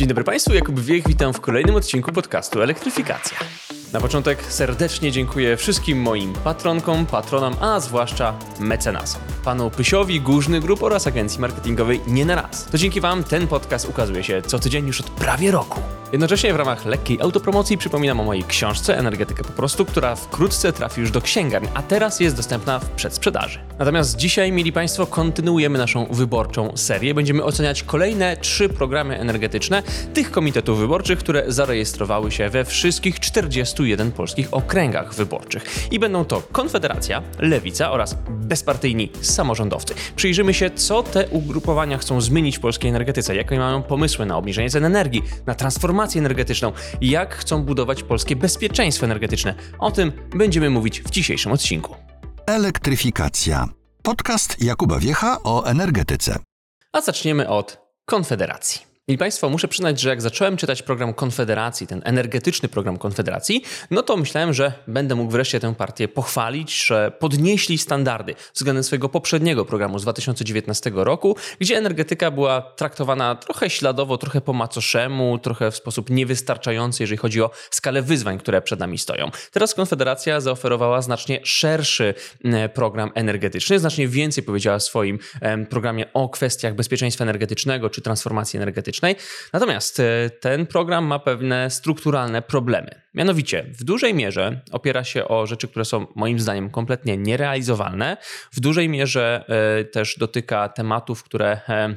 Dzień dobry Państwu, Jakub Wiech, witam w kolejnym odcinku podcastu Elektryfikacja. Na początek serdecznie dziękuję wszystkim moim patronkom, patronom, a zwłaszcza mecenasom. Panu Pysiowi, Górzny Grup oraz agencji marketingowej Nie na raz. To dzięki Wam ten podcast ukazuje się co tydzień już od prawie roku. Jednocześnie w ramach lekkiej autopromocji przypominam o mojej książce Energetyka po prostu, która wkrótce trafi już do księgarni, a teraz jest dostępna w przedsprzedaży. Natomiast dzisiaj, mili Państwo, kontynuujemy naszą wyborczą serię. Będziemy oceniać kolejne trzy programy energetyczne tych komitetów wyborczych, które zarejestrowały się we wszystkich 41 polskich okręgach wyborczych. I będą to Konfederacja, Lewica oraz bezpartyjni samorządowcy. Przyjrzymy się, co te ugrupowania chcą zmienić w polskiej energetyce, jakie mają pomysły na obniżenie cen energii, na transformację energetyczną, jak chcą budować polskie bezpieczeństwo energetyczne. O tym będziemy mówić w dzisiejszym odcinku. Elektryfikacja. Podcast Jakuba Wiecha o energetyce. A zaczniemy od Konfederacji. Mili Państwo, muszę przyznać, że jak zacząłem czytać program Konfederacji, ten energetyczny program Konfederacji, no to myślałem, że będę mógł wreszcie tę partię pochwalić, że podnieśli standardy względem swojego poprzedniego programu z 2019 roku, gdzie energetyka była traktowana trochę śladowo, trochę po macoszemu, trochę w sposób niewystarczający, jeżeli chodzi o skalę wyzwań, które przed nami stoją. Teraz Konfederacja zaoferowała znacznie szerszy program energetyczny, znacznie więcej powiedziała w swoim programie o kwestiach bezpieczeństwa energetycznego czy transformacji energetycznej Natomiast e, ten program ma pewne strukturalne problemy. Mianowicie, w dużej mierze opiera się o rzeczy, które są moim zdaniem kompletnie nierealizowalne. W dużej mierze e, też dotyka tematów, które e,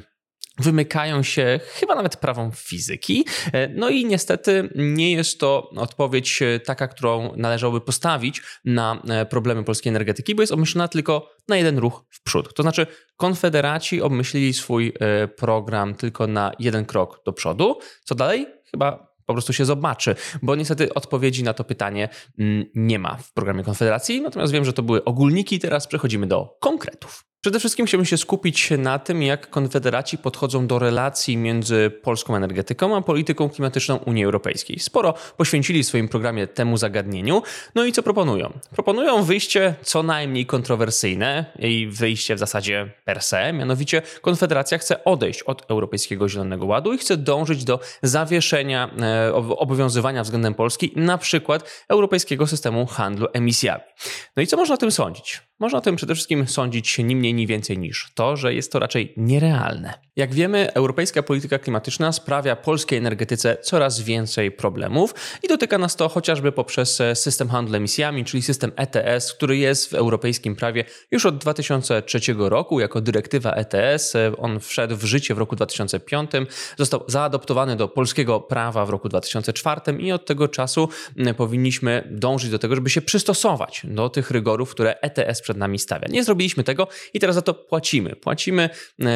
wymykają się chyba nawet prawom fizyki. No i niestety nie jest to odpowiedź taka, którą należałoby postawić na problemy polskiej energetyki, bo jest omyślona tylko na jeden ruch w przód. To znaczy, konfederaci obmyślili swój e, program tylko na jeden krok do przodu. Co dalej? Chyba po prostu się zobaczy, bo niestety odpowiedzi na to pytanie mm, nie ma w programie Konfederacji. Natomiast wiem, że to były ogólniki, teraz przechodzimy do konkretów. Przede wszystkim chciałbym się skupić na tym, jak konfederaci podchodzą do relacji między polską energetyką a polityką klimatyczną Unii Europejskiej. Sporo poświęcili w swoim programie temu zagadnieniu. No i co proponują? Proponują wyjście co najmniej kontrowersyjne i wyjście w zasadzie per se, mianowicie Konfederacja chce odejść od Europejskiego Zielonego Ładu i chce dążyć do zawieszenia e, obowiązywania względem Polski na przykład Europejskiego Systemu Handlu Emisjami. No i co można o tym sądzić? Można o tym przede wszystkim sądzić ni mniej, ni więcej niż to, że jest to raczej nierealne. Jak wiemy, europejska polityka klimatyczna sprawia polskiej energetyce coraz więcej problemów i dotyka nas to chociażby poprzez system handlu emisjami, czyli system ETS, który jest w europejskim prawie już od 2003 roku jako dyrektywa ETS. On wszedł w życie w roku 2005, został zaadoptowany do polskiego prawa w roku 2004 i od tego czasu powinniśmy dążyć do tego, żeby się przystosować do tych rygorów, które ETS przed nami stawia. Nie zrobiliśmy tego i teraz za to płacimy. Płacimy e,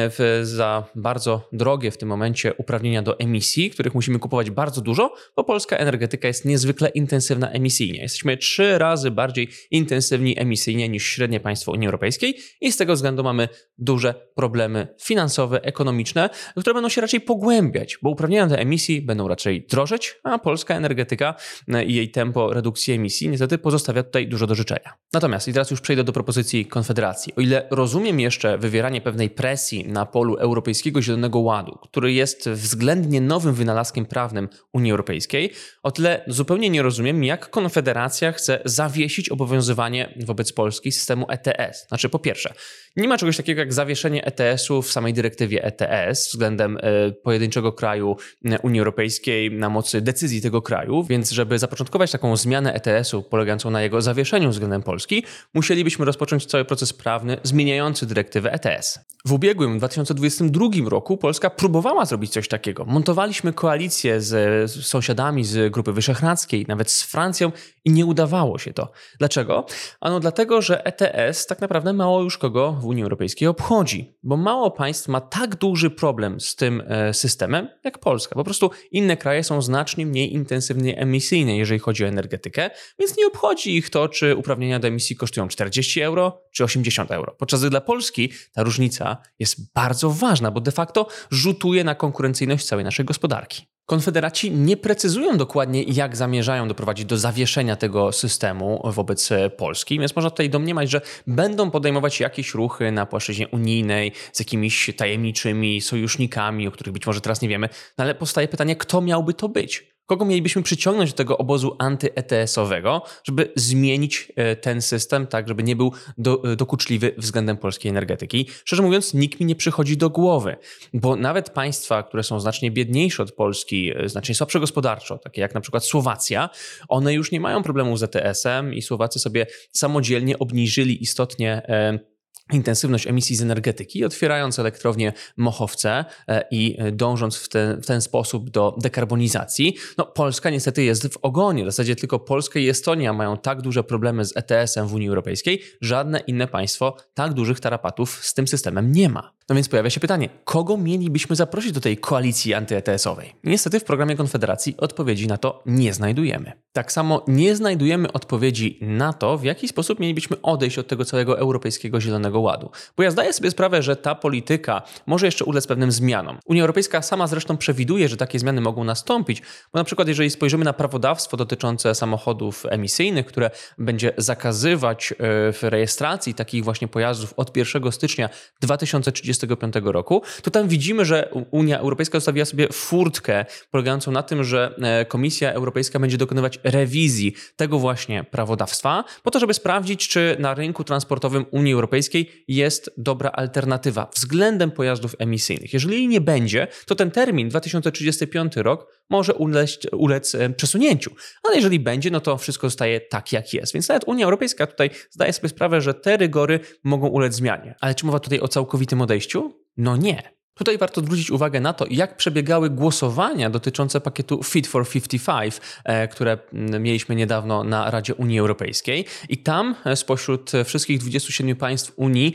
w, za bardzo drogie w tym momencie uprawnienia do emisji, których musimy kupować bardzo dużo, bo polska energetyka jest niezwykle intensywna emisyjnie. Jesteśmy trzy razy bardziej intensywni emisyjnie niż średnie państwo Unii Europejskiej i z tego względu mamy duże problemy finansowe, ekonomiczne, które będą się raczej pogłębiać, bo uprawnienia do emisji będą raczej drożeć, a polska energetyka e, i jej tempo redukcji emisji niestety pozostawia tutaj dużo do życzenia. Natomiast i teraz już przejdę do propozycji Konfederacji. O ile rozumiem jeszcze wywieranie pewnej presji na polu Europejskiego Zielonego Ładu, który jest względnie nowym wynalazkiem prawnym Unii Europejskiej, o tyle zupełnie nie rozumiem, jak Konfederacja chce zawiesić obowiązywanie wobec Polski systemu ETS. Znaczy, po pierwsze, nie ma czegoś takiego jak zawieszenie ETS-u w samej dyrektywie ETS względem e, pojedynczego kraju e, Unii Europejskiej na mocy decyzji tego kraju, więc żeby zapoczątkować taką zmianę ETS-u polegającą na jego zawieszeniu względem Polski, musielibyśmy rozpocząć cały proces prawny zmieniający dyrektywę ETS. W ubiegłym 2022 roku Polska próbowała zrobić coś takiego. Montowaliśmy koalicję z sąsiadami z Grupy Wyszehradzkiej, nawet z Francją i nie udawało się to. Dlaczego? Ano dlatego, że ETS tak naprawdę mało już kogo w Unii Europejskiej obchodzi, bo mało państw ma tak duży problem z tym e, systemem jak Polska. Po prostu inne kraje są znacznie mniej intensywnie emisyjne, jeżeli chodzi o energetykę, więc nie obchodzi ich to, czy uprawnienia do emisji kosztują 40 euro czy 80 euro. Podczas gdy dla Polski ta różnica jest bardzo ważna, bo de facto rzutuje na konkurencyjność całej naszej gospodarki. Konfederaci nie precyzują dokładnie, jak zamierzają doprowadzić do zawieszenia tego systemu wobec Polski, więc można tutaj domniemać, że będą podejmować jakieś ruchy na płaszczyźnie unijnej z jakimiś tajemniczymi sojusznikami, o których być może teraz nie wiemy, no ale powstaje pytanie, kto miałby to być? Kogo mielibyśmy przyciągnąć do tego obozu anty-ETS-owego, żeby zmienić e, ten system tak, żeby nie był do, e, dokuczliwy względem polskiej energetyki? Szczerze mówiąc, nikt mi nie przychodzi do głowy, bo nawet państwa, które są znacznie biedniejsze od Polski, e, znacznie słabsze gospodarczo, takie jak na przykład Słowacja, one już nie mają problemu z ETS-em i Słowacy sobie samodzielnie obniżyli istotnie intensywność emisji z energetyki, otwierając elektrownię Mochowce e, i dążąc w ten, w ten sposób do dekarbonizacji. No, Polska niestety jest w ogonie. W zasadzie tylko Polska i Estonia mają tak duże problemy z ETS-em w Unii Europejskiej. Żadne inne państwo tak dużych tarapatów z tym systemem nie ma. No więc pojawia się pytanie, kogo mielibyśmy zaprosić do tej koalicji anty-ETS-owej? Niestety w programie Konfederacji odpowiedzi na to nie znajdujemy. Tak samo nie znajdujemy odpowiedzi na to, w jaki sposób mielibyśmy odejść od tego całego europejskiego zielonego ładu. Bo ja zdaję sobie sprawę, że ta polityka może jeszcze ulec pewnym zmianom. Unia Europejska sama zresztą przewiduje, że takie zmiany mogą nastąpić, bo na przykład jeżeli spojrzymy na prawodawstwo dotyczące samochodów emisyjnych, które będzie zakazywać e, w rejestracji takich właśnie pojazdów od 1 stycznia 2030 2025 roku, to tam widzimy, że Unia Europejska zostawiła sobie furtkę polegającą na tym, że e, Komisja Europejska będzie dokonywać rewizji tego właśnie prawodawstwa, po to, żeby sprawdzić, czy na rynku transportowym Unii Europejskiej jest dobra alternatywa względem pojazdów emisyjnych. Jeżeli jej nie będzie, to ten termin 2035 rok może ulec, ulec przesunięciu. Ale jeżeli będzie, no to wszystko zostaje tak, jak jest. Więc nawet Unia Europejska tutaj zdaje sobie sprawę, że te rygory mogą ulec zmianie. Ale czy mowa tutaj o całkowitym odejściu? No nie. Tutaj warto zwrócić uwagę na to, jak przebiegały głosowania dotyczące pakietu Fit for 55, e, które mm, mieliśmy niedawno na Radzie Unii Europejskiej. I tam e, spośród wszystkich 27 państw Unii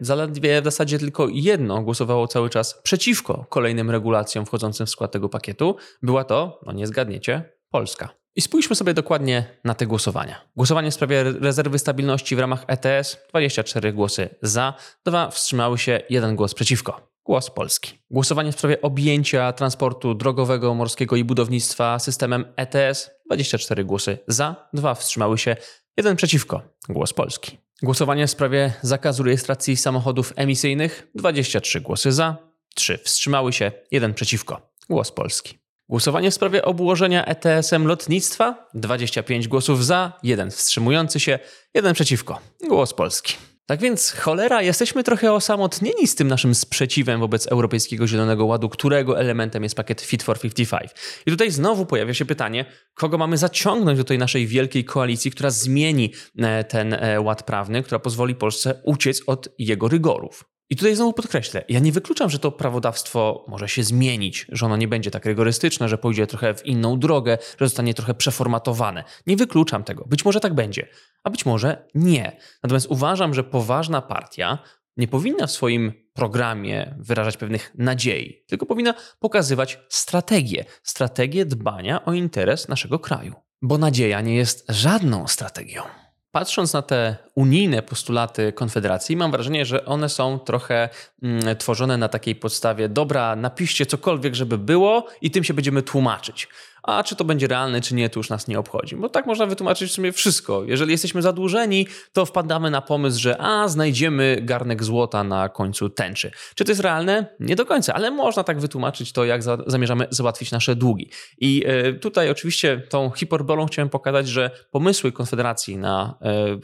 zaledwie w zasadzie tylko jedno głosowało cały czas przeciwko kolejnym regulacjom wchodzącym w skład tego pakietu. Była to, no nie zgadniecie, Polska. I spójrzmy sobie dokładnie na te głosowania. Głosowanie w sprawie rezerwy stabilności w ramach ETS 24 głosy za, dwa wstrzymały się, jeden głos przeciwko. Głos Polski. Głosowanie w sprawie objęcia transportu drogowego, morskiego i budownictwa systemem ETS 24 głosy za, dwa wstrzymały się, jeden przeciwko. Głos Polski. Głosowanie w sprawie zakazu rejestracji samochodów emisyjnych 23 głosy za, 3 wstrzymały się, jeden przeciwko. Głos Polski. Głosowanie w sprawie obłożenia ETS-em lotnictwa 25 głosów za, jeden wstrzymujący się, jeden przeciwko. Głos Polski. Tak więc, cholera, jesteśmy trochę osamotnieni z tym naszym sprzeciwem wobec Europejskiego Zielonego Ładu, którego elementem jest pakiet Fit for 55. I tutaj znowu pojawia się pytanie, kogo mamy zaciągnąć do tej naszej wielkiej koalicji, która zmieni e, ten e, ład prawny, która pozwoli Polsce uciec od jego rygorów. I tutaj znowu podkreślę, ja nie wykluczam, że to prawodawstwo może się zmienić, że ono nie będzie tak rygorystyczne, że pójdzie trochę w inną drogę, że zostanie trochę przeformatowane. Nie wykluczam tego. Być może tak będzie, a być może nie. Natomiast uważam, że poważna partia nie powinna w swoim programie wyrażać pewnych nadziei, tylko powinna pokazywać strategię, strategię dbania o interes naszego kraju. Bo nadzieja nie jest żadną strategią. Patrząc na te unijne postulaty Konfederacji, mam wrażenie, że one są trochę mm, tworzone na takiej podstawie: dobra, napiszcie cokolwiek, żeby było, i tym się będziemy tłumaczyć a czy to będzie realne, czy nie, to już nas nie obchodzi. Bo tak można wytłumaczyć w sumie wszystko. Jeżeli jesteśmy zadłużeni, to wpadamy na pomysł, że a, znajdziemy garnek złota na końcu tęczy. Czy to jest realne? Nie do końca, ale można tak wytłumaczyć to, jak za, zamierzamy załatwić nasze długi. I y, tutaj oczywiście tą hiperbolą chciałem pokazać, że pomysły Konfederacji na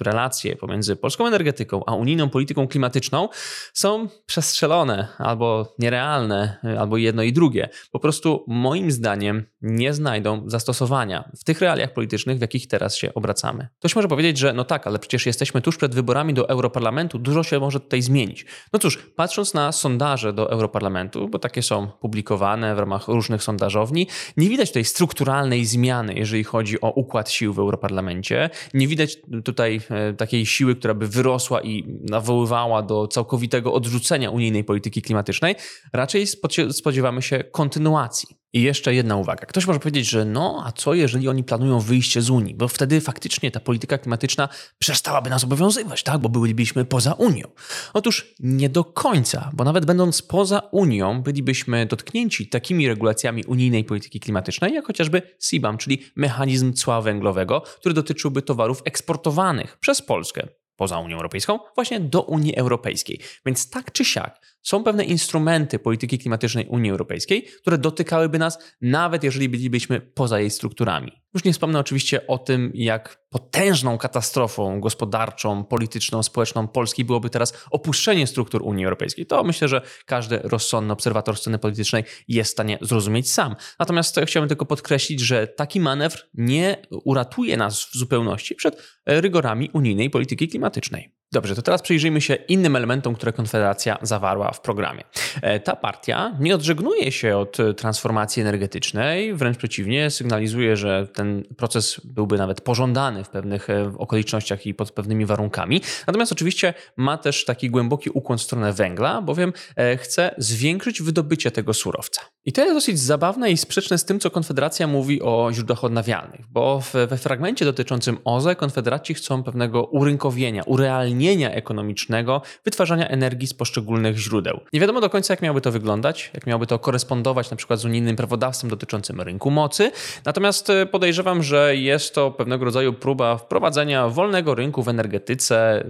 y, relacje pomiędzy polską energetyką a unijną polityką klimatyczną są przestrzelone albo nierealne, y, albo jedno i drugie. Po prostu moim zdaniem nie znajdą znajdą zastosowania w tych realiach politycznych, w jakich teraz się obracamy. Ktoś może powiedzieć, że no tak, ale przecież jesteśmy tuż przed wyborami do Europarlamentu, dużo się może tutaj zmienić. No cóż, patrząc na sondaże do Europarlamentu, bo takie są publikowane w ramach różnych sondażowni, nie widać tutaj strukturalnej zmiany, jeżeli chodzi o układ sił w Europarlamencie. Nie widać tutaj e, takiej siły, która by wyrosła i nawoływała do całkowitego odrzucenia unijnej polityki klimatycznej. Raczej spodziewamy się kontynuacji. I jeszcze jedna uwaga. Ktoś może powiedzieć, że no, a co jeżeli oni planują wyjście z Unii? Bo wtedy faktycznie ta polityka klimatyczna przestałaby nas obowiązywać, tak? Bo bylibyśmy poza Unią. Otóż nie do końca, bo nawet będąc poza Unią, bylibyśmy dotknięci takimi regulacjami unijnej polityki klimatycznej, jak chociażby CBAM, czyli mechanizm cła węglowego, który dotyczyłby towarów eksportowanych przez Polskę poza Unią Europejską, właśnie do Unii Europejskiej. Więc tak czy siak są pewne instrumenty polityki klimatycznej Unii Europejskiej, które dotykałyby nas, nawet jeżeli bylibyśmy poza jej strukturami. Już nie wspomnę oczywiście o tym, jak potężną katastrofą gospodarczą, polityczną, społeczną Polski byłoby teraz opuszczenie struktur Unii Europejskiej. To myślę, że każdy rozsądny obserwator sceny politycznej jest w stanie zrozumieć sam. Natomiast chciałbym tylko podkreślić, że taki manewr nie uratuje nas w zupełności przed rygorami unijnej polityki klimatycznej. Dobrze, to teraz przyjrzyjmy się innym elementom, które Konfederacja zawarła w programie. E, ta partia nie odżegnuje się od transformacji energetycznej, wręcz przeciwnie, sygnalizuje, że ten proces byłby nawet pożądany w pewnych e, okolicznościach i pod pewnymi warunkami. Natomiast oczywiście ma też taki głęboki ukłon w stronę węgla, bowiem e, chce zwiększyć wydobycie tego surowca. I to jest dosyć zabawne i sprzeczne z tym, co Konfederacja mówi o źródłach odnawialnych, bo we fragmencie dotyczącym OZE Konfederaci chcą pewnego urynkowienia, urealnienia ekonomicznego wytwarzania energii z poszczególnych źródeł. Nie wiadomo do końca, jak miałoby to wyglądać, jak miałoby to korespondować na przykład z unijnym prawodawstwem dotyczącym rynku mocy. Natomiast e, podejrzewam, że jest to pewnego rodzaju próba wprowadzenia wolnego rynku w energetyce, e,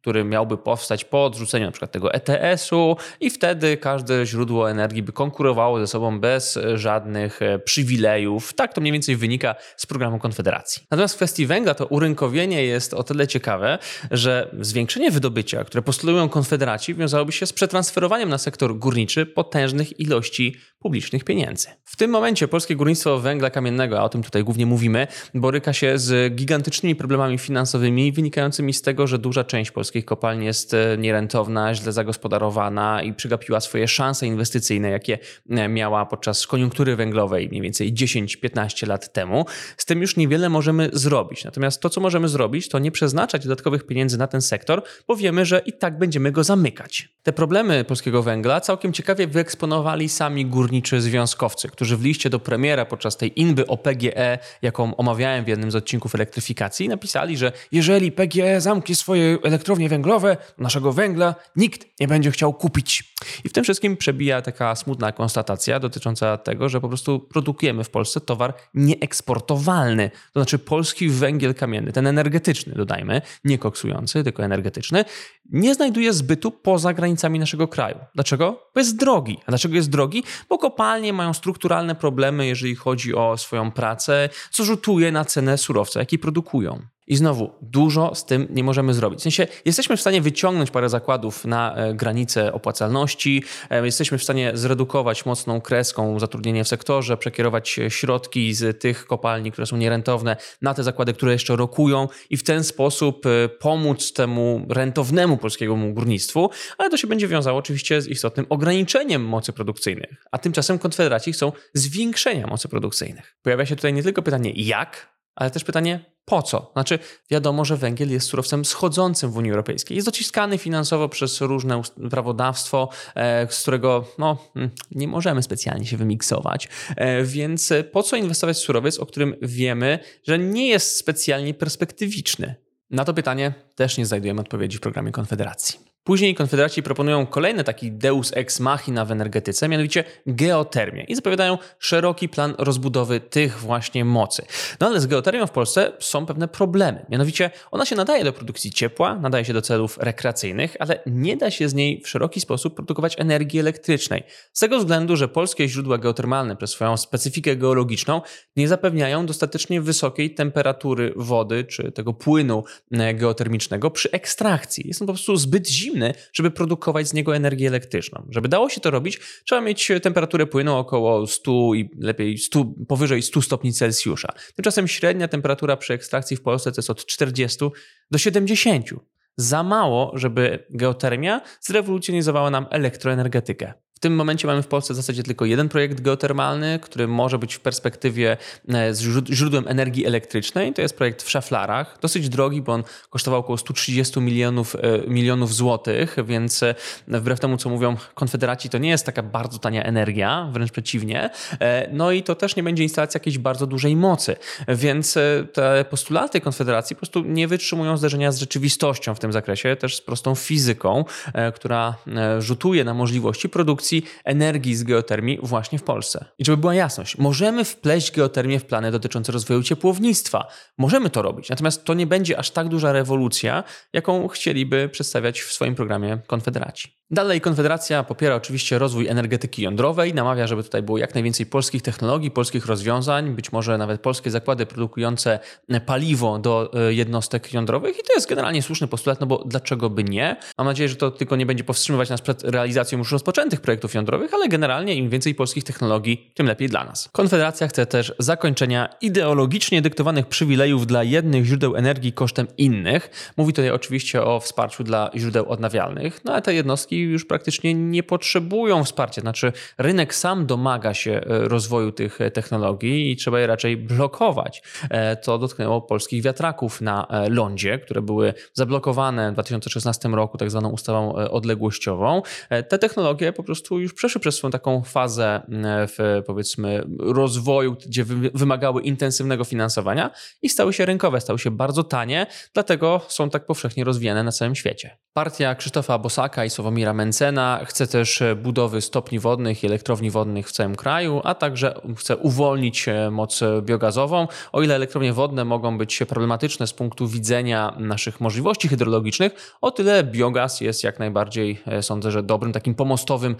który miałby powstać po odrzuceniu na przykład tego ETS-u i wtedy każde źródło energii by konkurowało ze sobą bez e, żadnych przywilejów. Tak to mniej więcej wynika z programu Konfederacji. Natomiast w kwestii węgla to urynkowienie jest o tyle ciekawe, że zwiększenie wydobycia, które postulują konfederaci, wiązałoby się z przetransferowaniem na sektor górniczy potężnych ilości publicznych pieniędzy. W tym momencie polskie górnictwo węgla kamiennego, a o tym tutaj głównie mówimy, boryka się z gigantycznymi problemami finansowymi wynikającymi z tego, że duża część polskich kopalni jest e, nierentowna, źle zagospodarowana i przegapiła swoje szanse inwestycyjne, jakie e, miała podczas koniunktury węglowej mniej więcej 10-15 lat temu. Z tym już niewiele możemy zrobić. Natomiast to, co możemy zrobić, to nie przeznaczać dodatkowych pieniędzy na ten sektor, bo wiemy, że i tak będziemy go zamykać. Te problemy polskiego węgla całkiem ciekawie wyeksponowali sami górniczy związkowcy, którzy w liście do premiera podczas tej inby o PGE, jaką omawiałem w jednym z odcinków elektryfikacji, napisali, że jeżeli PGE zamknie swoje elektrownie węglowe, naszego węgla nikt nie będzie chciał kupić. I w tym wszystkim przebija taka smutna konstatacja dotycząca tego, że po prostu produkujemy w Polsce towar nieeksportowalny. To znaczy polski węgiel kamienny, ten energetyczny, dodajmy, nie koksujący, tylko energetyczny, nie znajduje zbytu poza granicami naszego kraju. Dlaczego? Bo jest drogi. A dlaczego jest drogi? Bo kopalnie mają strukturalne problemy, jeżeli chodzi o swoją pracę, co rzutuje na cenę surowca, jaki produkują. I znowu, dużo z tym nie możemy zrobić. W sensie, jesteśmy w stanie wyciągnąć parę zakładów na e, granicę opłacalności, e, jesteśmy w stanie zredukować mocną kreską zatrudnienie w sektorze, przekierować środki z tych kopalni, które są nierentowne, na te zakłady, które jeszcze rokują i w ten sposób e, pomóc temu rentownemu polskiemu górnictwu, ale to się będzie wiązało oczywiście z istotnym ograniczeniem mocy produkcyjnych. A tymczasem konfederaci chcą zwiększenia mocy produkcyjnych. Pojawia się tutaj nie tylko pytanie jak, ale też pytanie po co? Znaczy, wiadomo, że węgiel jest surowcem schodzącym w Unii Europejskiej. Jest dociskany finansowo przez różne prawodawstwo, e, z którego no, mm, nie możemy specjalnie się wymiksować. E, więc po co inwestować w surowiec, o którym wiemy, że nie jest specjalnie perspektywiczny? Na to pytanie też nie znajdujemy odpowiedzi w programie Konfederacji. Później Konfederaci proponują kolejny taki deus ex machina w energetyce, mianowicie geotermię i zapowiadają szeroki plan rozbudowy tych właśnie mocy. No ale z geotermią w Polsce są pewne problemy. Mianowicie ona się nadaje do produkcji ciepła, nadaje się do celów rekreacyjnych, ale nie da się z niej w szeroki sposób produkować energii elektrycznej. Z tego względu, że polskie źródła geotermalne przez swoją specyfikę geologiczną nie zapewniają dostatecznie wysokiej temperatury wody czy tego płynu e, geotermicznego przy ekstrakcji. Jest on po prostu zbyt zimny zimny, żeby produkować z niego energię elektryczną. Żeby dało się to robić, trzeba mieć temperaturę płynu około 100 i lepiej 100, powyżej 100 stopni Celsjusza. Tymczasem średnia temperatura przy ekstrakcji w Polsce to jest od 40 do 70 za mało, żeby geotermia zrewolucjonizowała nam elektroenergetykę. W tym momencie mamy w Polsce w zasadzie tylko jeden projekt geotermalny, który może być w perspektywie e, źródłem energii elektrycznej. To jest projekt w Szaflarach. Dosyć drogi, bo on kosztował około 130 milionów, e, milionów złotych, więc e, wbrew temu, co mówią konfederaci, to nie jest taka bardzo tania energia, wręcz przeciwnie. No i to też nie będzie instalacja jakiejś bardzo dużej mocy, więc te postulaty konfederacji po prostu nie wytrzymują zderzenia z rzeczywistością w tym zakresie, też z prostą fizyką, która rzutuje na możliwości produkcji produkcji energii z geotermii właśnie w Polsce. I żeby była jasność, możemy wpleść geotermię w plany dotyczące rozwoju ciepłownictwa. Możemy to robić, natomiast to nie będzie aż tak duża rewolucja, jaką chcieliby przedstawiać w swoim programie Konfederaci. Dalej Konfederacja popiera oczywiście rozwój energetyki jądrowej, namawia, żeby tutaj było jak najwięcej polskich technologii, polskich rozwiązań, być może nawet polskie zakłady produkujące paliwo do e, jednostek jądrowych i to jest generalnie słuszny postulat, no bo dlaczego by nie? Mam nadzieję, że to tylko nie będzie powstrzymywać nas przed realizacją już rozpoczętych projektów jądrowych, ale generalnie im więcej polskich technologii, tym lepiej dla nas. Konfederacja chce też zakończenia ideologicznie dyktowanych przywilejów dla jednych źródeł energii kosztem innych. Mówi tutaj oczywiście o wsparciu dla źródeł odnawialnych, no ale te jednostki już praktycznie nie potrzebują wsparcia. Znaczy, rynek sam domaga się e, rozwoju tych e, technologii i trzeba je raczej blokować. E, to dotknęło polskich wiatraków na lądzie, które były zablokowane w 2016 roku tak zwaną ustawą odległościową. Te technologie po prostu już przeszły przez swoją taką fazę w powiedzmy rozwoju, gdzie wymagały intensywnego finansowania i stały się rynkowe, stały się bardzo tanie, dlatego są tak powszechnie rozwijane na całym świecie. Partia Krzysztofa Bosaka i Sławomira Mencena. Chce też e, budowy stopni wodnych i elektrowni wodnych w całym kraju, a także chce uwolnić e, moc biogazową. O ile elektrownie wodne mogą być problematyczne z punktu widzenia naszych możliwości hydrologicznych, o tyle biogaz jest jak najbardziej, e, sądzę, że dobrym takim pomostowym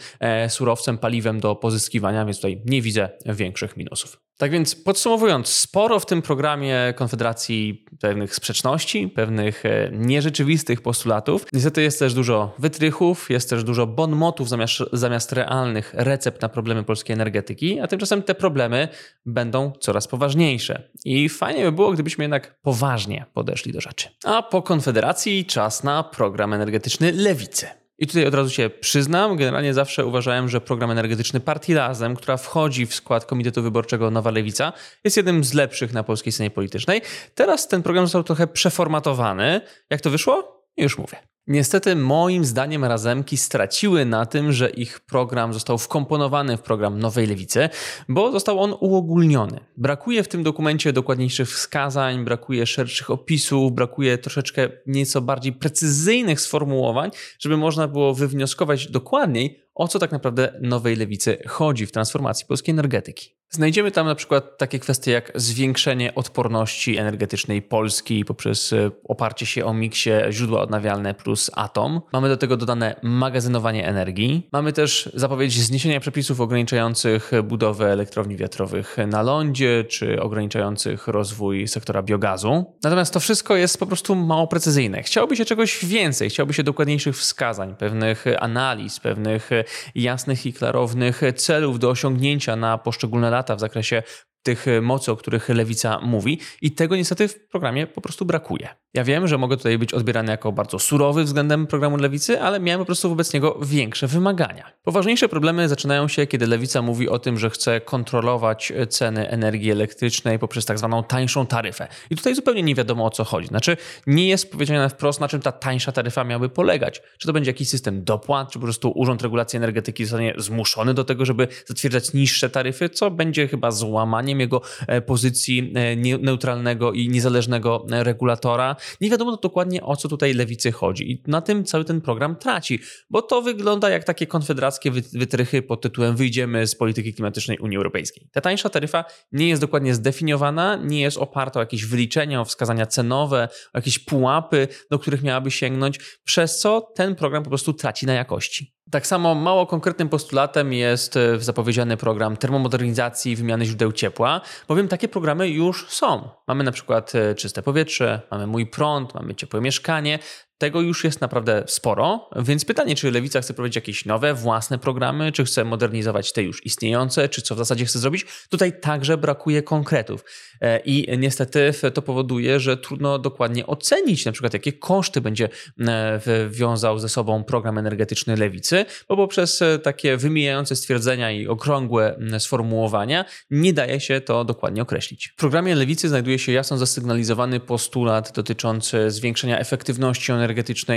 surowcem, paliwem do pozyskiwania, więc tutaj nie widzę większych minusów. Tak więc podsumowując, sporo w tym programie Konfederacji pewnych sprzeczności, pewnych nierzeczywistych postulatów. Niestety jest też dużo wytrychów, jest też dużo bonmotów zamiast, zamiast realnych recept na problemy polskiej energetyki, a tymczasem te problemy będą coraz poważniejsze. I fajnie by było, gdybyśmy jednak poważnie podeszli do rzeczy. A po Konfederacji czas na program energetyczny Lewicy. I tutaj od razu się przyznam, generalnie zawsze uważałem, że program energetyczny Partii Razem, która wchodzi w skład Komitetu Wyborczego Nowa Lewica, jest jednym z lepszych na polskiej scenie politycznej. Teraz ten program został trochę przeformatowany. Jak to wyszło? Już mówię. Niestety, moim zdaniem, razemki straciły na tym, że ich program został wkomponowany w program Nowej Lewicy, bo został on uogólniony. Brakuje w tym dokumencie dokładniejszych wskazań, brakuje szerszych opisów, brakuje troszeczkę nieco bardziej precyzyjnych sformułowań, żeby można było wywnioskować dokładniej, o co tak naprawdę Nowej Lewicy chodzi w transformacji polskiej energetyki. Znajdziemy tam na przykład takie kwestie jak zwiększenie odporności energetycznej Polski poprzez e, oparcie się o miksie źródła odnawialne plus atom. Mamy do tego dodane magazynowanie energii. Mamy też zapowiedź zniesienia przepisów ograniczających budowę elektrowni wiatrowych na lądzie czy ograniczających rozwój sektora biogazu. Natomiast to wszystko jest po prostu mało precyzyjne. Chciałoby się czegoś więcej, chciałoby się dokładniejszych wskazań, pewnych analiz, pewnych jasnych i klarownych celów do osiągnięcia na poszczególne lata w zakresie tych mocy, o których lewica mówi, i tego niestety w programie po prostu brakuje. Ja wiem, że mogę tutaj być odbierany jako bardzo surowy względem programu lewicy, ale miałem po prostu wobec niego większe wymagania. Poważniejsze problemy zaczynają się, kiedy lewica mówi o tym, że chce kontrolować ceny energii elektrycznej poprzez tak zwaną tańszą taryfę. I tutaj zupełnie nie wiadomo o co chodzi. Znaczy, nie jest powiedziane wprost, na czym ta tańsza taryfa miałaby polegać. Czy to będzie jakiś system dopłat, czy po prostu Urząd Regulacji Energetyki zostanie zmuszony do tego, żeby zatwierdzać niższe taryfy, co będzie chyba złamaniem jego e, pozycji e, neutralnego i niezależnego e, regulatora. Nie wiadomo dokładnie o co tutaj lewicy chodzi i na tym cały ten program traci, bo to wygląda jak takie konfederackie wytrychy pod tytułem wyjdziemy z polityki klimatycznej Unii Europejskiej. Ta tańsza taryfa nie jest dokładnie zdefiniowana, nie jest oparta o jakieś wyliczenia, o wskazania cenowe, o jakieś pułapy, do których miałaby sięgnąć, przez co ten program po prostu traci na jakości. Tak samo mało konkretnym postulatem jest e, zapowiedziany program termomodernizacji i wymiany źródeł ciepła, bowiem takie programy już są. Mamy na przykład e, czyste powietrze, mamy mój prąd, mamy ciepłe mieszkanie. Tego już jest naprawdę sporo, więc pytanie, czy Lewica chce prowadzić jakieś nowe, własne programy, czy chce modernizować te już istniejące, czy co w zasadzie chce zrobić. Tutaj także brakuje konkretów. E, I niestety to powoduje, że trudno dokładnie ocenić na przykład, jakie koszty będzie e, wiązał ze sobą program energetyczny Lewicy, bo poprzez e, takie wymijające stwierdzenia i okrągłe sformułowania nie daje się to dokładnie określić. W programie Lewicy znajduje się jasno zasygnalizowany postulat dotyczący zwiększenia efektywności energetycznej,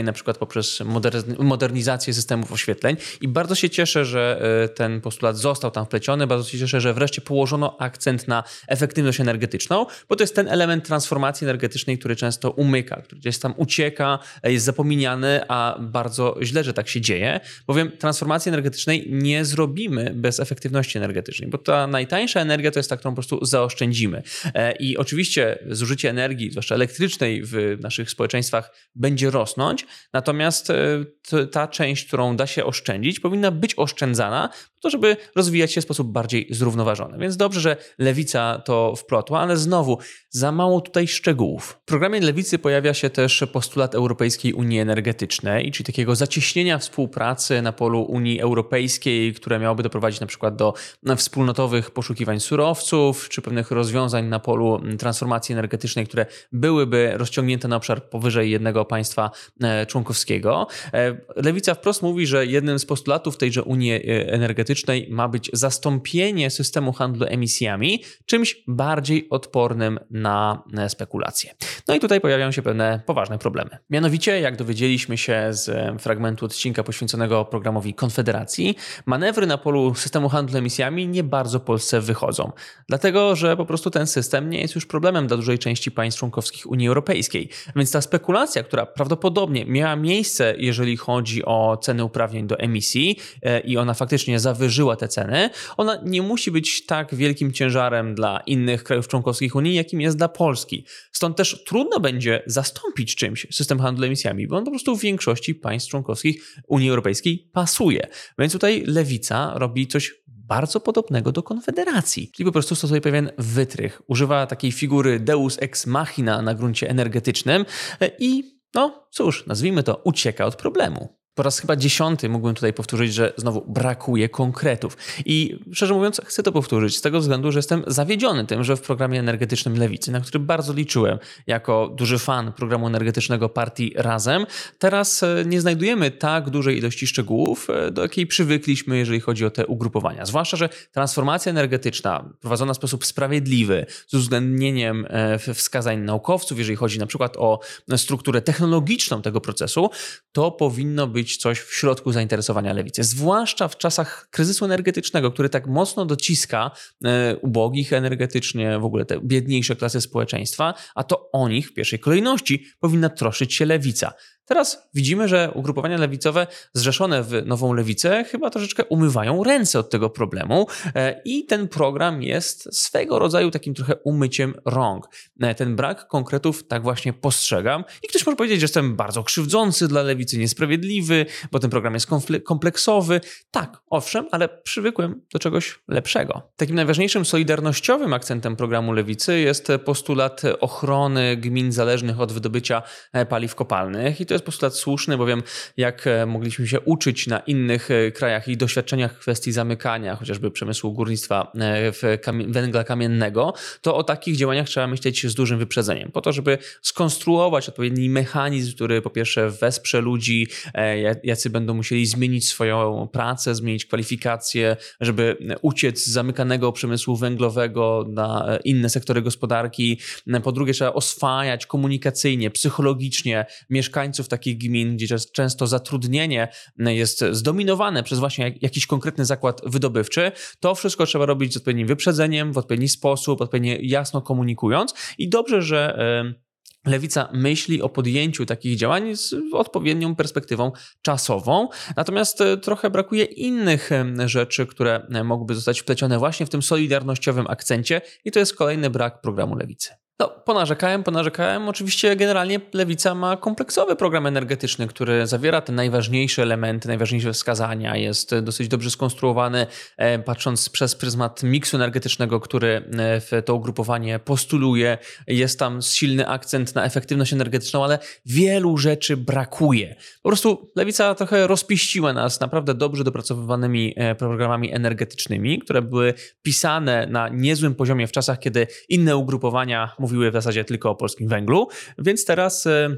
na przykład poprzez modernizację systemów oświetleń. I bardzo się cieszę, że ten postulat został tam wpleciony, bardzo się cieszę, że wreszcie położono akcent na efektywność energetyczną bo to jest ten element transformacji energetycznej, który często umyka, który gdzieś tam ucieka, jest zapominiany, a bardzo źle, że tak się dzieje, bowiem transformacji energetycznej nie zrobimy bez efektywności energetycznej, bo ta najtańsza energia to jest ta, którą po prostu zaoszczędzimy. E, I oczywiście zużycie energii, zwłaszcza elektrycznej w naszych społeczeństwach będzie rosnąć, natomiast e, ta część, którą da się oszczędzić, powinna być oszczędzana to, żeby rozwijać się w sposób bardziej zrównoważony. Więc dobrze, że lewica to wplotła, ale znowu za mało tutaj szczegółów. W programie Lewicy pojawia się też postulat Europejskiej Unii Energetycznej, czyli takiego zacieśnienia współpracy na polu Unii Europejskiej, które miałoby doprowadzić na przykład do wspólnotowych poszukiwań surowców, czy pewnych rozwiązań na polu transformacji energetycznej, które byłyby rozciągnięte na obszar powyżej jednego państwa e, członkowskiego. E, Lewica wprost mówi, że jednym z postulatów tejże Unii e, Energetycznej ma być zastąpienie systemu handlu emisjami czymś bardziej odpornym na e, spekulacje. No i tutaj pojawiają się pewne poważne problemy. Mianowicie, jak dowiedzieliśmy się z e, fragmentu odcinka poświęconego programowi Konfederacji, manewry na polu systemu handlu emisjami nie bardzo Polsce wychodzą. Dlatego, że po prostu ten system nie jest już problemem dla dużej części państw członkowskich Unii Europejskiej. Więc ta spekulacja, która prawdopodobnie miała miejsce, jeżeli chodzi o ceny uprawnień do emisji e, i ona faktycznie zawyżyła te ceny, ona nie musi być tak wielkim ciężarem dla innych krajów członkowskich, Unii, jakim jest dla Polski. Stąd też trudno będzie zastąpić czymś system handlu emisjami, bo on po prostu w większości państw członkowskich Unii Europejskiej pasuje. Więc tutaj lewica robi coś bardzo podobnego do Konfederacji. Czyli po prostu stosuje pewien wytrych. Używa takiej figury deus ex machina na gruncie energetycznym i no cóż, nazwijmy to, ucieka od problemu. Po raz chyba dziesiąty mógłbym tutaj powtórzyć, że znowu brakuje konkretów. I szczerze mówiąc, chcę to powtórzyć z tego względu, że jestem zawiedziony tym, że w programie energetycznym Lewicy, na który bardzo liczyłem jako duży fan programu energetycznego partii Razem, teraz e, nie znajdujemy tak dużej ilości szczegółów, e, do jakiej przywykliśmy, jeżeli chodzi o te ugrupowania. Zwłaszcza, że transformacja energetyczna prowadzona w sposób sprawiedliwy, z uwzględnieniem e, wskazań naukowców, jeżeli chodzi na przykład o strukturę technologiczną tego procesu, to powinno być być coś w środku zainteresowania lewicy. Zwłaszcza w czasach kryzysu energetycznego, który tak mocno dociska e, ubogich energetycznie, w ogóle te biedniejsze klasy społeczeństwa, a to o nich w pierwszej kolejności powinna troszyć się lewica. Teraz widzimy, że ugrupowania lewicowe zrzeszone w nową lewicę chyba troszeczkę umywają ręce od tego problemu e, i ten program jest swego rodzaju takim trochę umyciem rąk. E, ten brak konkretów tak właśnie postrzegam i ktoś może powiedzieć, że jestem bardzo krzywdzący dla lewicy, niesprawiedliwy, bo ten program jest kompleksowy. Tak, owszem, ale przywykłem do czegoś lepszego. Takim najważniejszym solidarnościowym akcentem programu lewicy jest postulat ochrony gmin zależnych od wydobycia e, paliw kopalnych i to jest postulat słuszny, bowiem jak e, mogliśmy się uczyć na innych e, krajach i doświadczeniach w kwestii zamykania chociażby przemysłu górnictwa e, w węgla kamiennego, to o takich działaniach trzeba myśleć z dużym wyprzedzeniem, po to, żeby skonstruować odpowiedni mechanizm, który po pierwsze wesprze ludzi, jacy będą musieli zmienić swoją pracę, zmienić kwalifikacje, żeby uciec z zamykanego przemysłu węglowego na inne sektory gospodarki. Po drugie, trzeba oswajać komunikacyjnie, psychologicznie mieszkańców takich gmin, gdzie często zatrudnienie jest zdominowane przez właśnie jakiś konkretny zakład wydobywczy, to wszystko trzeba robić z odpowiednim wyprzedzeniem, w odpowiedni sposób, odpowiednio jasno komunikując. I dobrze, że Lewica myśli o podjęciu takich działań z odpowiednią perspektywą czasową, natomiast e, trochę brakuje innych rzeczy, które mogłyby zostać wplecione właśnie w tym solidarnościowym akcencie, i to jest kolejny brak programu Lewicy. No, ponarzekałem, ponarzekałem. Oczywiście generalnie Lewica ma kompleksowy program energetyczny, który zawiera te najważniejsze elementy, najważniejsze wskazania. Jest dosyć dobrze skonstruowany, e, patrząc przez pryzmat miksu energetycznego, który e, w to ugrupowanie postuluje. Jest tam silny akcent na efektywność energetyczną, ale wielu rzeczy brakuje. Po prostu Lewica trochę rozpiściła nas naprawdę dobrze dopracowywanymi e, programami energetycznymi, które były pisane na niezłym poziomie w czasach, kiedy inne ugrupowania mówiły w zasadzie tylko o polskim węglu, więc teraz e,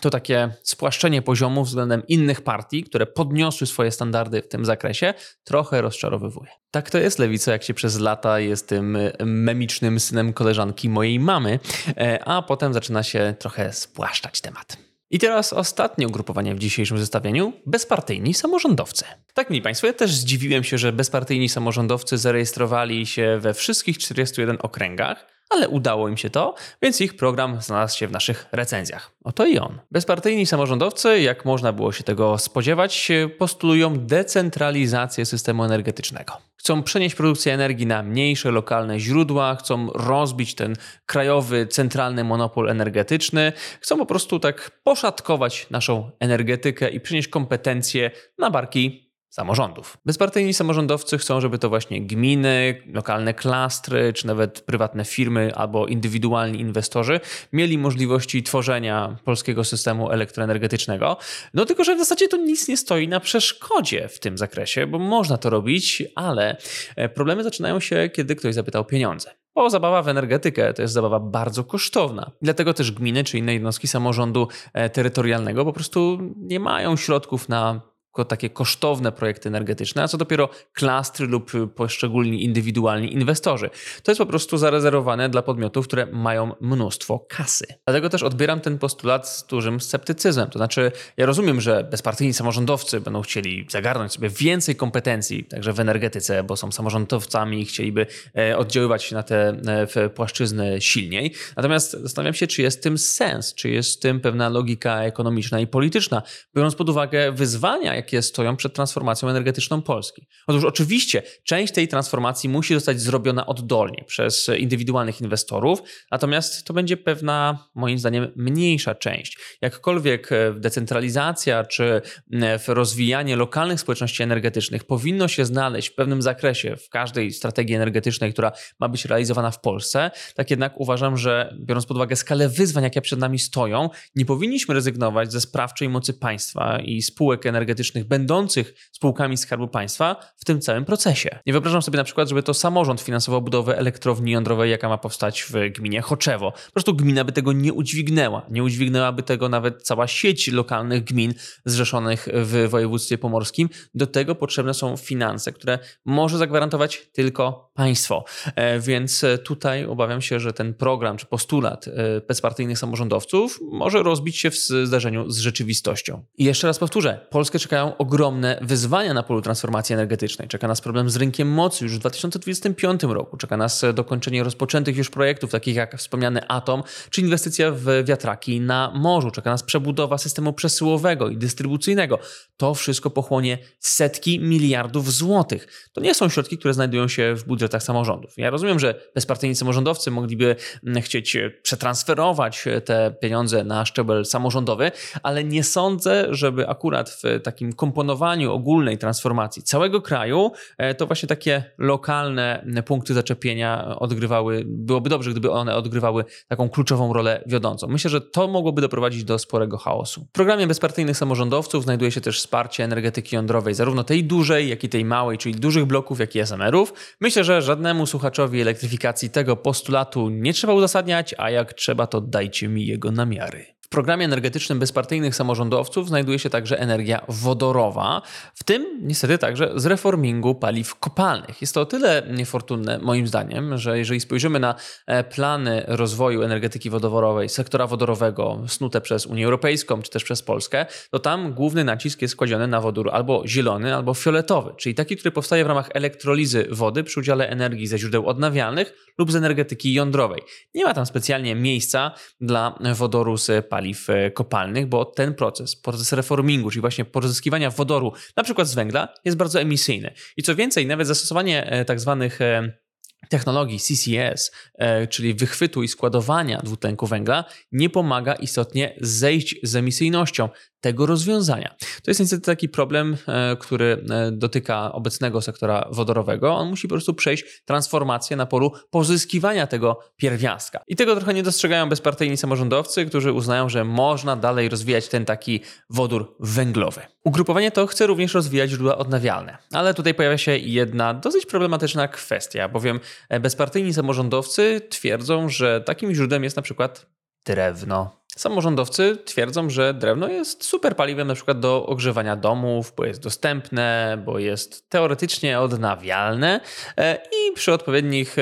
to takie spłaszczenie poziomu względem innych partii, które podniosły swoje standardy w tym zakresie, trochę rozczarowywuje. Tak to jest lewica, jak się przez lata jest tym e, memicznym synem koleżanki mojej mamy, e, a potem zaczyna się trochę spłaszczać temat. I teraz ostatnie ugrupowanie w dzisiejszym zestawieniu bezpartyjni samorządowcy. Tak, mili Państwo, ja też zdziwiłem się, że bezpartyjni samorządowcy zarejestrowali się we wszystkich 41 okręgach ale udało im się to, więc ich program znalazł się w naszych recenzjach. Oto i on. Bezpartyjni samorządowcy, jak można było się tego spodziewać, postulują decentralizację systemu energetycznego. Chcą przenieść produkcję energii na mniejsze lokalne źródła, chcą rozbić ten krajowy, centralny monopol energetyczny, chcą po prostu tak poszatkować naszą energetykę i przenieść kompetencje na barki samorządów. Bezpartyjni samorządowcy chcą, żeby to właśnie gminy, lokalne klastry, czy nawet prywatne firmy albo indywidualni inwestorzy mieli możliwości tworzenia polskiego systemu elektroenergetycznego. No tylko, że w zasadzie to nic nie stoi na przeszkodzie w tym zakresie, bo można to robić, ale e, problemy zaczynają się, kiedy ktoś zapyta o pieniądze. Bo zabawa w energetykę to jest zabawa bardzo kosztowna. Dlatego też gminy czy inne jednostki samorządu e, terytorialnego po prostu nie mają środków na takie kosztowne projekty energetyczne, a co dopiero klastry lub poszczególni indywidualni inwestorzy. To jest po prostu zarezerwowane dla podmiotów, które mają mnóstwo kasy. Dlatego też odbieram ten postulat z dużym sceptycyzmem. To znaczy, ja rozumiem, że bezpartyjni samorządowcy będą chcieli zagarnąć sobie więcej kompetencji, także w energetyce, bo są samorządowcami i chcieliby e, oddziaływać na te e, płaszczyzny silniej. Natomiast zastanawiam się, czy jest w tym sens, czy jest w tym pewna logika ekonomiczna i polityczna, biorąc pod uwagę wyzwania, jakie stoją przed transformacją energetyczną Polski. Otóż oczywiście część tej transformacji musi zostać zrobiona oddolnie przez indywidualnych inwestorów, natomiast to będzie pewna, moim zdaniem, mniejsza część. Jakkolwiek e, decentralizacja czy e, rozwijanie lokalnych społeczności energetycznych powinno się znaleźć w pewnym zakresie w każdej strategii energetycznej, która ma być realizowana w Polsce, tak jednak uważam, że biorąc pod uwagę skalę wyzwań, jakie przed nami stoją, nie powinniśmy rezygnować ze sprawczej mocy państwa i spółek energetycznych będących spółkami Skarbu Państwa w tym całym procesie. Nie wyobrażam sobie na przykład, żeby to samorząd finansował budowę elektrowni jądrowej, jaka ma powstać w gminie Choczewo. Po prostu gmina by tego nie udźwignęła. Nie udźwignęłaby tego nawet cała sieć lokalnych gmin zrzeszonych w województwie pomorskim. Do tego potrzebne są finanse, które może zagwarantować tylko państwo. E, więc tutaj obawiam się, że ten program czy postulat e, bezpartyjnych samorządowców może rozbić się w zdarzeniu z rzeczywistością. I jeszcze raz powtórzę, Polskę czekają czekają ogromne wyzwania na polu transformacji energetycznej. Czeka nas problem z rynkiem mocy już w 2025 roku. Czeka nas dokończenie rozpoczętych już projektów, takich jak wspomniany Atom, czy inwestycja w wiatraki na morzu. Czeka nas przebudowa systemu przesyłowego i dystrybucyjnego. To wszystko pochłonie setki miliardów złotych. To nie są środki, które znajdują się w budżetach samorządów. Ja rozumiem, że bezpartyjni samorządowcy mogliby mm, chcieć przetransferować te pieniądze na szczebel samorządowy, ale nie sądzę, żeby akurat w takim komponowaniu ogólnej transformacji całego kraju, e, to właśnie takie lokalne punkty zaczepienia odgrywały, byłoby dobrze, gdyby one odgrywały taką kluczową rolę wiodącą. Myślę, że to mogłoby doprowadzić do sporego chaosu. W programie bezpartyjnych samorządowców znajduje się też wsparcie energetyki jądrowej, zarówno tej dużej, jak i tej małej, czyli dużych bloków, jak i SMR-ów. Myślę, że żadnemu słuchaczowi elektryfikacji tego postulatu nie trzeba uzasadniać, a jak trzeba, to dajcie mi jego namiary programie energetycznym bezpartyjnych samorządowców znajduje się także energia wodorowa, w tym niestety także z reformingu paliw kopalnych. Jest to o tyle niefortunne moim zdaniem, że jeżeli spojrzymy na e, plany rozwoju energetyki wodorowej, sektora wodorowego snute przez Unię Europejską czy też przez Polskę, to tam główny nacisk jest kładziony na wodór albo zielony, albo fioletowy, czyli taki, który powstaje w ramach elektrolizy wody przy udziale energii ze źródeł odnawialnych lub z energetyki jądrowej. Nie ma tam specjalnie miejsca dla wodoru z paliw e, kopalnych, bo ten proces, proces reformingu, czyli właśnie pozyskiwania wodoru, na przykład z węgla, jest bardzo emisyjny. I co więcej, nawet zastosowanie e, tak zwanych e, technologii CCS, e, czyli wychwytu i składowania dwutlenku węgla, nie pomaga istotnie zejść z emisyjnością tego rozwiązania. To jest niestety taki problem, e, który e, dotyka obecnego sektora wodorowego. On musi po prostu przejść transformację na polu pozyskiwania tego pierwiastka. I tego trochę nie dostrzegają bezpartyjni samorządowcy, którzy uznają, że można dalej rozwijać ten taki wodór węglowy. Ugrupowanie to chce również rozwijać źródła odnawialne, ale tutaj pojawia się jedna dosyć problematyczna kwestia, bowiem bezpartyjni samorządowcy twierdzą, że takim źródłem jest na przykład drewno. Samorządowcy twierdzą, że drewno jest super paliwem na przykład do ogrzewania domów, bo jest dostępne, bo jest teoretycznie odnawialne e, i przy odpowiednich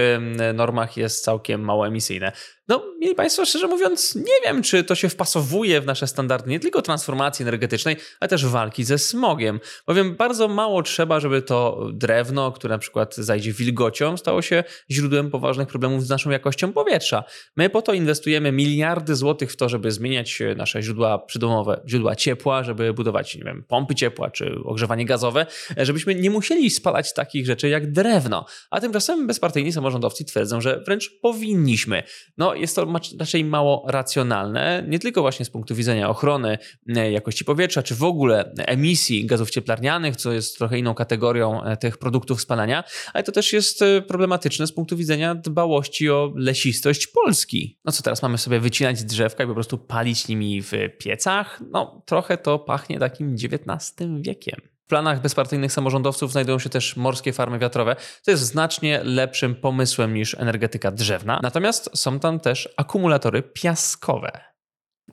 normach jest całkiem mało emisyjne. No, mieli Państwo, szczerze mówiąc, nie wiem, czy to się wpasowuje w nasze standardy nie tylko transformacji energetycznej, ale też walki ze smogiem. Bowiem bardzo mało trzeba, żeby to drewno, które na przykład zajdzie wilgocią, stało się źródłem poważnych problemów z naszą jakością powietrza. My po to inwestujemy miliardy złotych w to, żeby zmieniać nasze źródła przydomowe, źródła ciepła, żeby budować, nie wiem, pompy ciepła czy ogrzewanie gazowe, żebyśmy nie musieli spalać takich rzeczy jak drewno. A tymczasem bezpartyjni samorządowcy twierdzą, że wręcz powinniśmy. No, jest to raczej mało racjonalne, nie tylko właśnie z punktu widzenia ochrony e, jakości powietrza, czy w ogóle emisji gazów cieplarnianych, co jest trochę inną kategorią e, tych produktów spalania, ale to też jest e, problematyczne z punktu widzenia dbałości o lesistość Polski. No co teraz mamy sobie wycinać drzewka i po prostu palić nimi w piecach? No trochę to pachnie takim XIX wiekiem. W planach bezpartyjnych samorządowców znajdują się też morskie farmy wiatrowe, co jest znacznie lepszym pomysłem niż energetyka drzewna. Natomiast są tam też akumulatory piaskowe.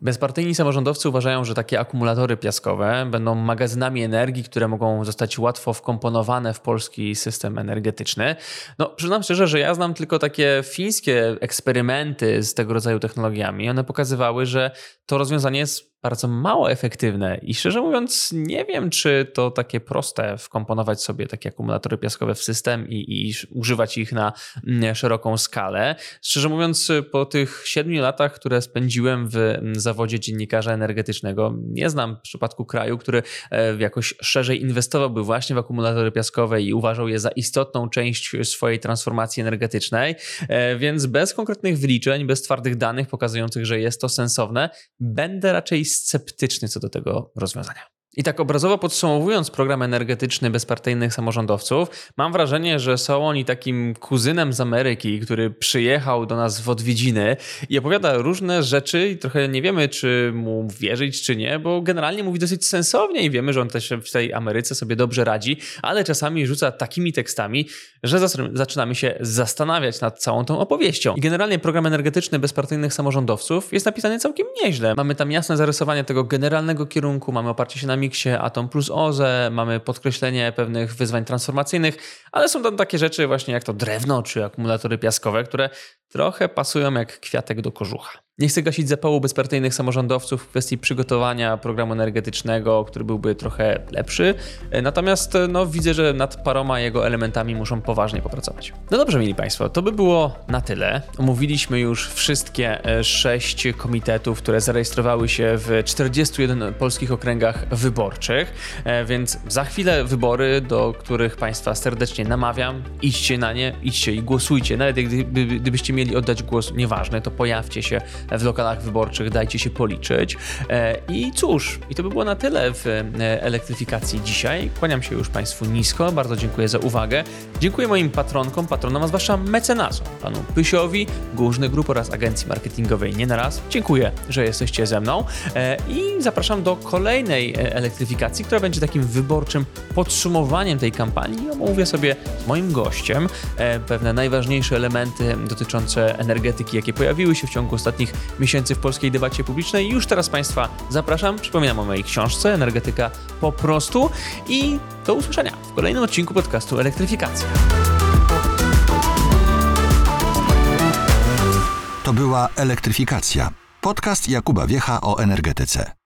Bezpartyjni samorządowcy uważają, że takie akumulatory piaskowe będą magazynami energii, które mogą zostać łatwo wkomponowane w polski system energetyczny. No, przyznam szczerze, że ja znam tylko takie fińskie eksperymenty z tego rodzaju technologiami. One pokazywały, że to rozwiązanie jest bardzo mało efektywne i szczerze mówiąc nie wiem, czy to takie proste wkomponować sobie takie akumulatory piaskowe w system i, i używać ich na mm, szeroką skalę. Szczerze mówiąc po tych siedmiu latach, które spędziłem w mm, zawodzie dziennikarza energetycznego, nie znam przypadku kraju, który e, jakoś szerzej inwestowałby właśnie w akumulatory piaskowe i uważał je za istotną część swojej transformacji energetycznej, e, więc bez konkretnych wyliczeń, bez twardych danych pokazujących, że jest to sensowne, będę raczej sceptyczny co do tego rozwiązania. I tak obrazowo podsumowując program energetyczny bezpartyjnych samorządowców, mam wrażenie, że są oni takim kuzynem z Ameryki, który przyjechał do nas w odwiedziny i opowiada różne rzeczy i trochę nie wiemy, czy mu wierzyć, czy nie, bo generalnie mówi dosyć sensownie i wiemy, że on też w tej Ameryce sobie dobrze radzi, ale czasami rzuca takimi tekstami, że zaczynamy się zastanawiać nad całą tą opowieścią. I generalnie program energetyczny bezpartyjnych samorządowców jest napisany całkiem nieźle. Mamy tam jasne zarysowanie tego generalnego kierunku, mamy oparcie się na Miksie, Atom plus OZE, mamy podkreślenie pewnych wyzwań transformacyjnych, ale są tam takie rzeczy właśnie jak to drewno czy akumulatory piaskowe, które trochę pasują jak kwiatek do kożucha. Nie chcę gasić zapału bezpartyjnych samorządowców w kwestii przygotowania programu energetycznego, który byłby trochę lepszy. Natomiast no, widzę, że nad paroma jego elementami muszą poważnie popracować. No dobrze, mieli Państwo, to by było na tyle. Omówiliśmy już wszystkie e, sześć komitetów, które zarejestrowały się w 41 polskich okręgach wyborczych, e, więc za chwilę wybory, do których Państwa serdecznie namawiam. Idźcie na nie, idźcie i głosujcie. Nawet gdyby, gdybyście mieli oddać głos, nieważne, to pojawcie się w lokalach wyborczych, dajcie się policzyć. E, I cóż, i to by było na tyle w e, elektryfikacji dzisiaj. Kłaniam się już Państwu nisko, bardzo dziękuję za uwagę. Dziękuję moim patronkom, patronom, a zwłaszcza mecenasom, panu Pysiowi, Górny Grup oraz agencji marketingowej Nie na raz. Dziękuję, że jesteście ze mną e, i zapraszam do kolejnej elektryfikacji, która będzie takim wyborczym podsumowaniem tej kampanii. Omówię sobie z moim gościem pewne najważniejsze elementy dotyczące energetyki, jakie pojawiły się w ciągu ostatnich miesięcy w polskiej debacie publicznej. Już teraz Państwa zapraszam. Przypominam o mojej książce Energetyka po prostu i do usłyszenia w kolejnym odcinku podcastu Elektryfikacja. To była Elektryfikacja. Podcast Jakuba Wiecha o energetyce.